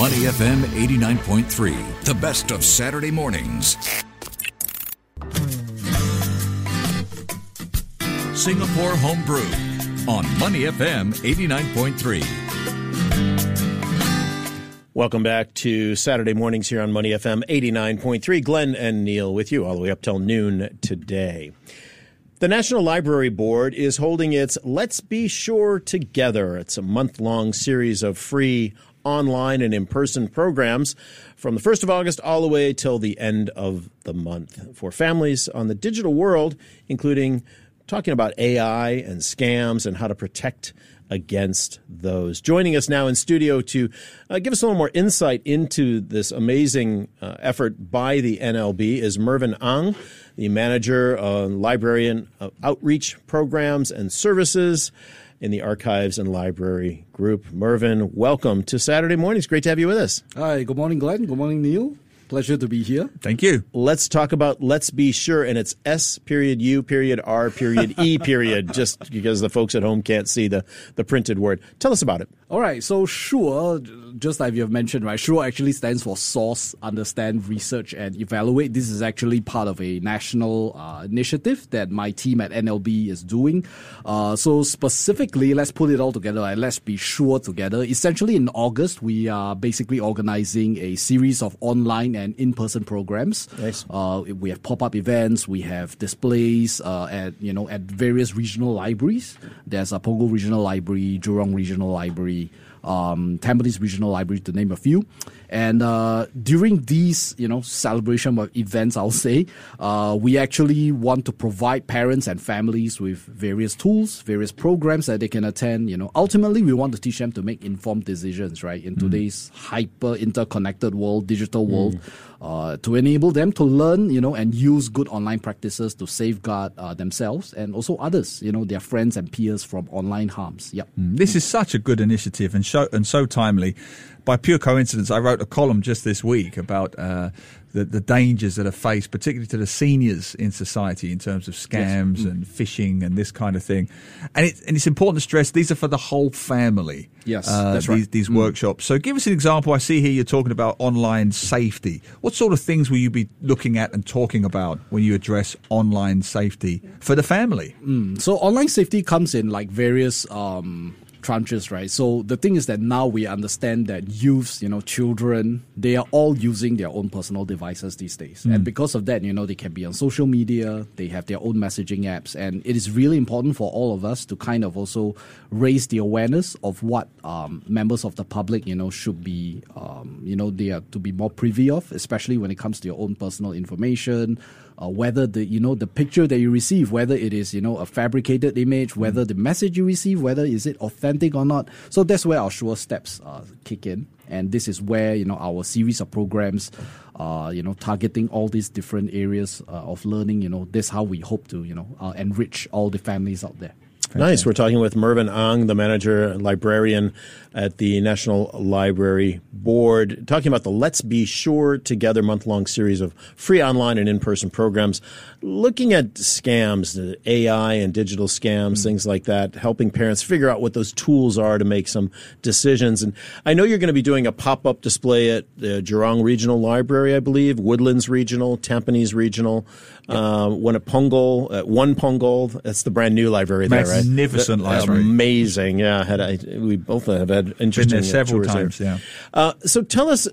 Money FM 89.3, the best of Saturday mornings. Singapore Homebrew on Money FM 89.3. Welcome back to Saturday mornings here on Money FM 89.3. Glenn and Neil with you all the way up till noon today. The National Library Board is holding its Let's Be Sure Together. It's a month long series of free online and in person programs from the 1st of August all the way till the end of the month for families on the digital world, including talking about AI and scams and how to protect against those. Joining us now in studio to uh, give us a little more insight into this amazing uh, effort by the NLB is Mervin Ang, the manager of librarian of outreach programs and services in the Archives and Library Group. Mervin, welcome to Saturday mornings. Great to have you with us. Hi, good morning, Glenn. Good morning, Neil. Pleasure to be here. Thank you. Let's talk about Let's Be Sure, and it's S period U period R period E period, just because the folks at home can't see the, the printed word. Tell us about it. All right, so SURE, just like you have mentioned, right, SURE actually stands for Source, Understand, Research, and Evaluate. This is actually part of a national uh, initiative that my team at NLB is doing. Uh, so specifically, let's put it all together, right? let's be sure together. Essentially, in August, we are basically organizing a series of online and in-person programs. Nice. Uh, we have pop-up events, we have displays uh, at you know at various regional libraries. There's a Punggol Regional Library, Jurong Regional Library, um, Tampines Regional Library, to name a few. And uh, during these, you know, celebration events, I'll say, uh, we actually want to provide parents and families with various tools, various programs that they can attend. You know, ultimately, we want to teach them to make informed decisions, right, in mm. today's hyper interconnected world, digital world. Mm. Uh, to enable them to learn, you know, and use good online practices to safeguard uh, themselves and also others, you know, their friends and peers from online harms. Yep. Mm. This is such a good initiative and so and so timely by pure coincidence, I wrote a column just this week about uh, the, the dangers that are faced, particularly to the seniors in society in terms of scams yes. mm. and phishing and this kind of thing. And, it, and it's important to stress these are for the whole family. Yes, uh, that's right. These, these mm. workshops. So give us an example. I see here you're talking about online safety. What sort of things will you be looking at and talking about when you address online safety for the family? Mm. So online safety comes in like various um, tranches, right? So the thing is that now we understand that youths, you know, children, they are all using their own personal devices these days. Mm. And because of that, you know, they can be on social media, they have their own messaging apps. And it is really important for all of us to kind of also raise the awareness of what um, members of the public, you know, should be, um, you know, they are to be more privy of, especially when it comes to your own personal information, uh, whether the you know the picture that you receive, whether it is you know a fabricated image, whether the message you receive, whether is it authentic or not. So that's where our sure steps uh, kick in, and this is where you know our series of programs. Uh, you know, targeting all these different areas uh, of learning. You know, this how we hope to, you know, uh, enrich all the families out there. Nice. We're talking with Mervin Ang, the manager librarian at the National Library Board, talking about the Let's Be Sure Together month long series of free online and in person programs, looking at scams, AI and digital scams, mm-hmm. things like that, helping parents figure out what those tools are to make some decisions. And I know you're going to be doing a pop up display at the Jurong Regional Library, I believe, Woodlands Regional, Tampines Regional, uh, one at Punggol, at one Punggol. That's the brand new library there, right? Magnificent library. Amazing. Yeah. Had I, we both have had interesting Been there several times. There. Yeah. Uh, so tell us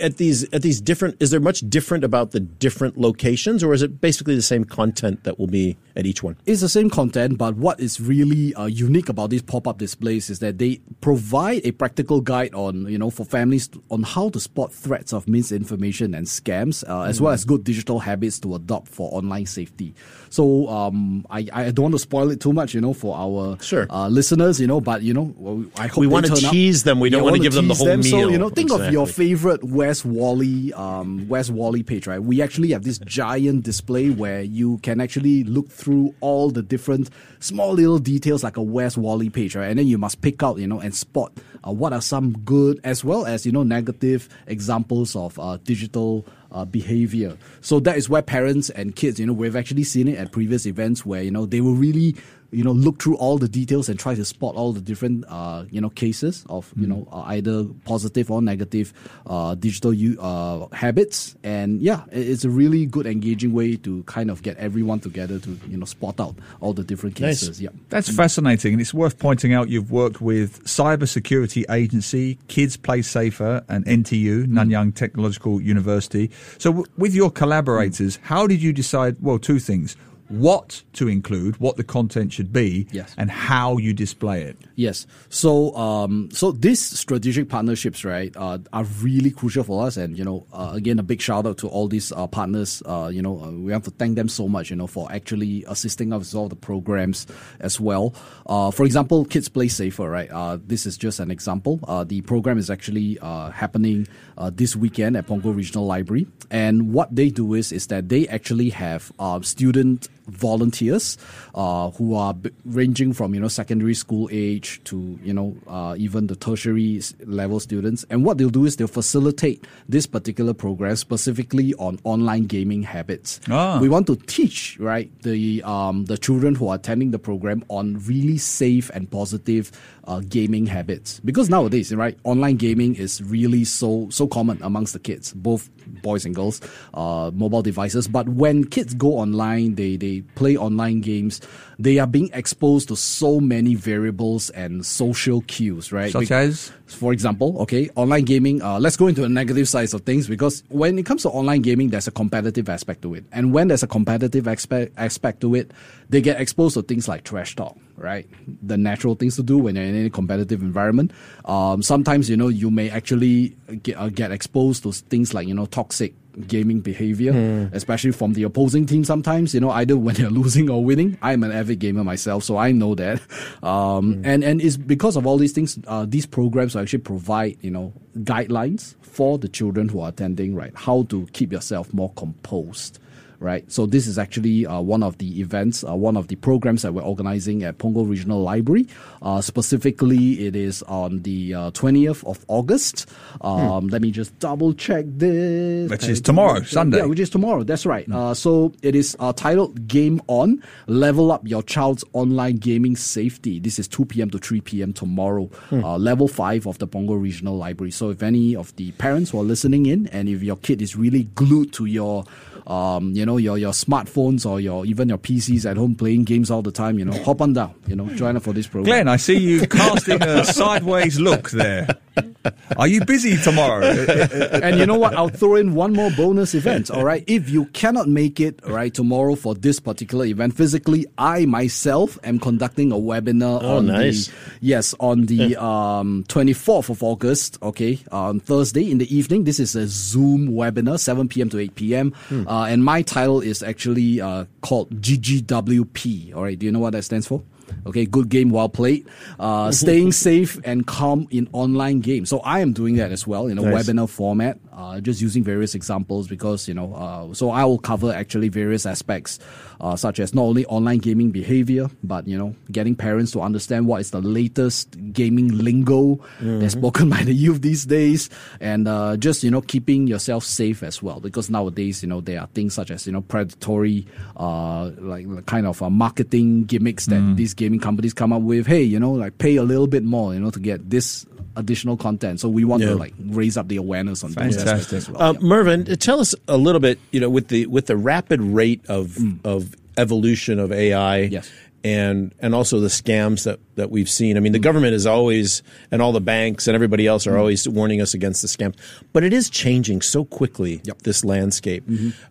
at these at these different. Is there much different about the different locations, or is it basically the same content that will be at each one? It's the same content, but what is really uh, unique about these pop up displays is that they provide a practical guide on you know for families on how to spot threats of misinformation and scams, uh, as mm. well as good digital habits to adopt for online safety. So um, I I don't want to spoil it too much, you know, for our sure. uh, listeners, you know, but you know, I hope we want to tease up. them. We don't want to give them the whole them. meal. So you know, think exactly. of your favorite Where's Wally, um, Where's Wally page, right? We actually have this giant display where you can actually look through all the different small little details like a Where's Wally page, right? And then you must pick out, you know, and spot uh, what are some good as well as you know negative examples of uh, digital uh, behavior. So that is where parents and kids, you know, we've actually seen it at previous events where, you know, they will really you know look through all the details and try to spot all the different uh, you know cases of you know uh, either positive or negative uh, digital u- uh, habits. And yeah it's a really good engaging way to kind of get everyone together to you know spot out all the different cases. Yeah. That's fascinating, and it's worth pointing out you've worked with Cybersecurity Agency, Kids Play Safer, and NTU, Nanyang Technological University. So, w- with your collaborators, how did you decide? Well, two things: what to include, what the content should be, Yes. and how you display it. Yes. So, um, so these strategic partnerships, right, uh, are really crucial for us. And you know, uh, again, a big shout out to all these uh, partners. Uh, you know, uh, we have to thank them so much. You know, for actually assisting us with all the programs as well. Uh, for example, Kids Play Safer, right? Uh, this is just an example. Uh, the program is actually uh, happening uh, this weekend at Punggol Regional Library, and what they do is is that they actually have uh, student volunteers uh, who are b- ranging from you know secondary school age to you know uh, even the tertiary level students. And what they'll do is they'll facilitate this particular program specifically on online gaming habits. Ah. we want to teach right the um, the children who are attending the program on really safe and positive uh, gaming habits. Because nowadays right online gaming is really so so common amongst the kids both boys and girls uh, mobile devices. But when kids go online they they play online games they are being exposed to so many variables and social cues right Such as? for example, okay, online gaming, uh, let's go into the negative sides of things because when it comes to online gaming, there's a competitive aspect to it. And when there's a competitive aspect, aspect to it, they get exposed to things like trash talk, right? The natural things to do when you're in any competitive environment. Um, sometimes, you know, you may actually get, uh, get exposed to things like, you know, toxic gaming behavior, especially from the opposing team sometimes, you know, either when they're losing or winning. I'm an avid gamer myself, so I know that. Um, and, and it's because of all these things, uh, these programs will actually provide, you know, guidelines for the children who are attending, right? How to keep yourself more composed. Right, so this is actually uh, one of the events, uh, one of the programs that we're organizing at Punggol Regional Library. Uh, specifically, it is on the uh, 20th of August. Um, Let me just double check this. Which is tomorrow, Sunday. Yeah, which is tomorrow. That's right. Uh, so it is uh, titled Game On Level Up Your Child's Online Gaming Safety. This is 2 p.m. to 3 p.m. tomorrow, uh, level 5 of the Punggol Regional Library. So if any of the parents who are listening in and if your kid is really glued to your um, you know, your your smartphones or your even your PCs at home playing games all the time, you know, hop on down, you know, join up for this program. Glenn, I see you casting a sideways look there. Are you busy tomorrow? and you know what? I'll throw in one more bonus event. All right. If you cannot make it, all right, tomorrow for this particular event physically, I myself am conducting a webinar Oh, on nice. the yes on the um 24th of August. Okay, on Thursday in the evening. This is a Zoom webinar, 7 p.m. to 8 p.m. Uh, and my title is actually uh, called GGWP. All right. Do you know what that stands for? Okay, good game, well played. Uh, staying safe and calm in online games. So I am doing that as well in a Nice. webinar format, uh, just using various examples because you know. Uh, so I will cover actually various aspects, uh, such as not only online gaming behavior, but you know, getting parents to understand what is the latest gaming lingo that's spoken by the youth these days, and uh, just you know, keeping yourself safe as well. Because nowadays, you know, there are things such as you know, predatory, uh, like kind of uh, marketing gimmicks that these gaming companies come up with. Hey, you know, like pay a little bit more, you know, to get this additional content. So we want Yeah. to like raise up the awareness on aspects Fantastic. as well. Uh, uh, tell us a little bit. You know, with the with the rapid rate of of evolution of AI, Yes. and and also the scams that that we've seen. I mean, the government is always and all the banks and everybody else are always warning us against the scams, but it is changing so quickly. Yep. This landscape.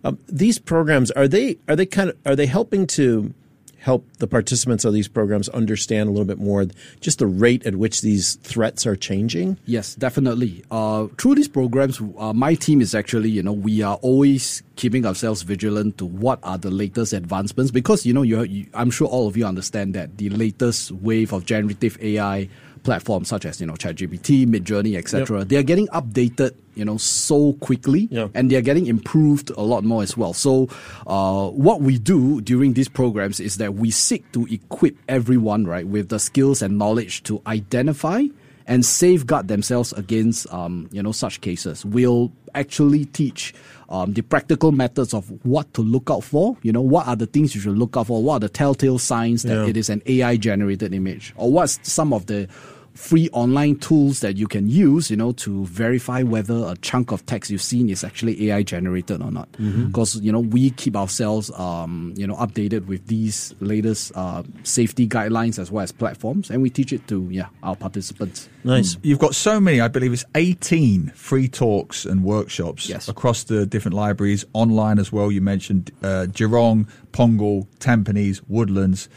Um, these programs are they are they kind of are they helping to help the participants of these programs understand a little bit more just the rate at which these threats are changing? Yes, definitely. Uh, through these programs, uh, my team is actually, you know, we are always keeping ourselves vigilant to what are the latest advancements because, you know, you, you, I'm sure all of you understand that the latest wave of generative AI platforms such as, you know, ChatGPT, Midjourney, etc., they are getting updated, you know, so quickly Yeah. and they are getting improved a lot more as well. So, uh, what we do during these programs is that we seek to equip everyone, right, with the skills and knowledge to identify and safeguard themselves against um, you know such cases. We'll actually teach um, the practical methods of what to look out for. You know, what are the things you should look out for? What are the telltale signs that Yeah. it is an AI generated image? Or what's some of the free online tools that you can use, you know, to verify whether a chunk of text you've seen is actually AI generated or not. Because, you know, we keep ourselves, um, you know, updated with these latest uh, safety guidelines as well as platforms, and we teach it to, yeah, our participants. Nice. You've got so many, I believe it's 18 free talks and workshops Yes. across the different libraries, online as well. You mentioned uh, Jurong, Punggol, Tampines, Woodlands.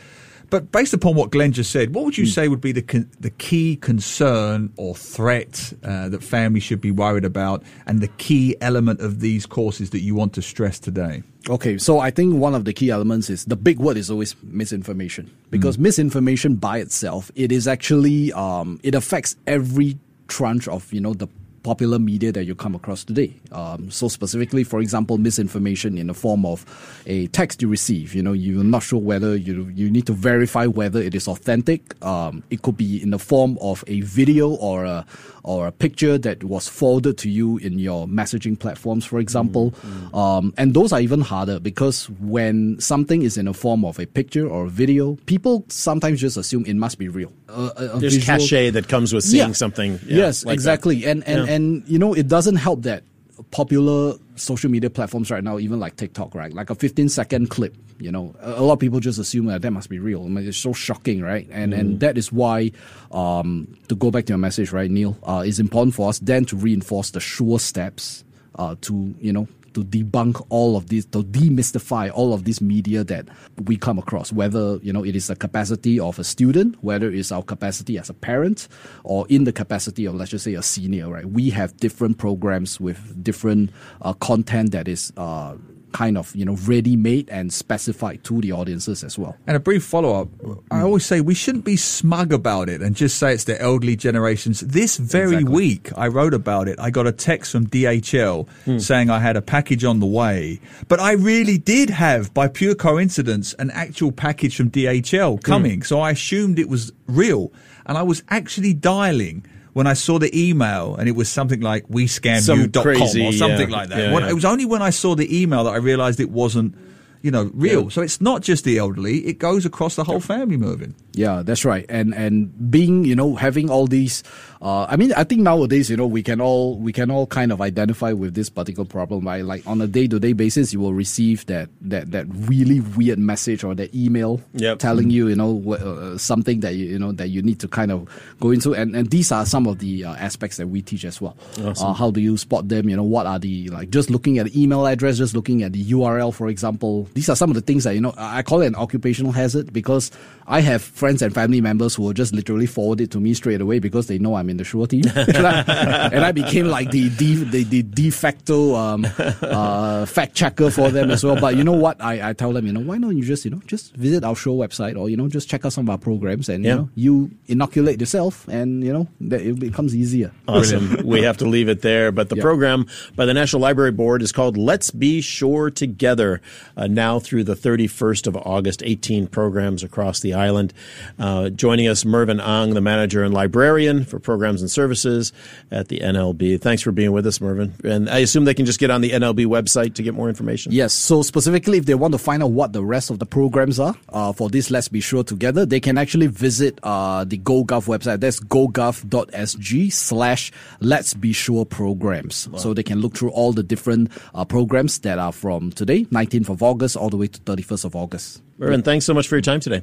But based upon what Glenn just said, what would you say would be the con- the key concern or threat uh, that families should be worried about, and the key element of these courses that you want to stress today? Okay, so I think one of the key elements is the big word is always misinformation. Because misinformation by itself it is actually um, it affects every tranche of you know the popular media that you come across today. Um, so specifically, for example, misinformation in the form of a text you receive. You know, you're not sure whether you you need to verify whether it is authentic. Um, it could be in the form of a video or a or a picture that was forwarded to you in your messaging platforms, for example. Um, and those are even harder because when something is in the form of a picture or a video, people sometimes just assume it must be real. Uh, a- a There's visual- cachet that comes with seeing Yeah. something. yeah, yes, like that. exactly. And and Yeah. and you know, it doesn't help that popular social media platforms right now, even like TikTok, right? Like a 15 second clip, you know, a, a lot of people just assume that that must be real. I mean, it's so shocking, right? And Mm. and that is why, um, to go back to your message, right, Neil, uh, it's important for us then to reinforce the sure steps, uh, to you know. To debunk all of these, to demystify all of this media that we come across, whether you know it is the capacity of a student, whether it's our capacity as a parent, or in the capacity of let's just say a senior, right? We have different programs with different uh, content that is uh, kind of you know ready made and specified to the audiences as well. And a brief follow up. I always say we shouldn't be smug about it and just say it's the elderly generations. This very Exactly. week, I wrote about it. I got a text from DHL Hmm. saying I had a package on the way, but I really did have, by pure coincidence, an actual package from DHL Hmm. coming. So I assumed it was real. And I was actually dialing. When I saw the email and it was something like we scam Some you.com crazy, or something yeah, like that. yeah, When- yeah. It was only when I saw the email that I realized it wasn't, you know, real. So it's not just the elderly; it goes across the whole family moving. Yeah, that's right. And and being you know having all these, uh, I mean, I think nowadays you know we can all we can all kind of identify with this particular problem. Right, like on a day to day basis, you will receive that that that really weird message or that email Yep. telling you you know wh- uh, something that you you know that you need to kind of go into. And and these are some of the uh, aspects that we teach as well. Uh, how do you spot them? You know, what are the like just looking at the email address, just looking at the URL, for example. These are some of the things that you know I I call it an occupational hazard because I have friends and family members who will just literally forward it to me straight away because they know I'm in the Sure team, and, I, and I became like the de, the, the de facto um, uh, fact checker for them as well. But you know what? I, I tell them, you know, why don't you just you know just visit our show website or you know just check out some of our programs and Yeah. you know you inoculate yourself and you know that it becomes easier. Awesome. we have to leave it there. But the Yeah. program by the National Library Board is called Let's Be Sure Together, uh, now through the 31st of August, 18 programs across the island. Uh, joining us, Mervin Ang, the manager and librarian for programs and services at the NLB. Thanks for being with us, Mervin. And I assume they can just get on the NLB website to get more information. Yes. So specifically, if they want to find out what the rest of the programs are uh, for this, let's be sure together, they can actually visit uh, the GoGov website. That's gogov.sg slash let's be sure programs. So they can look through all the different uh, programs that are from today, 19th of August, all the way to 31st of August. Mervin, thanks so much for your time today.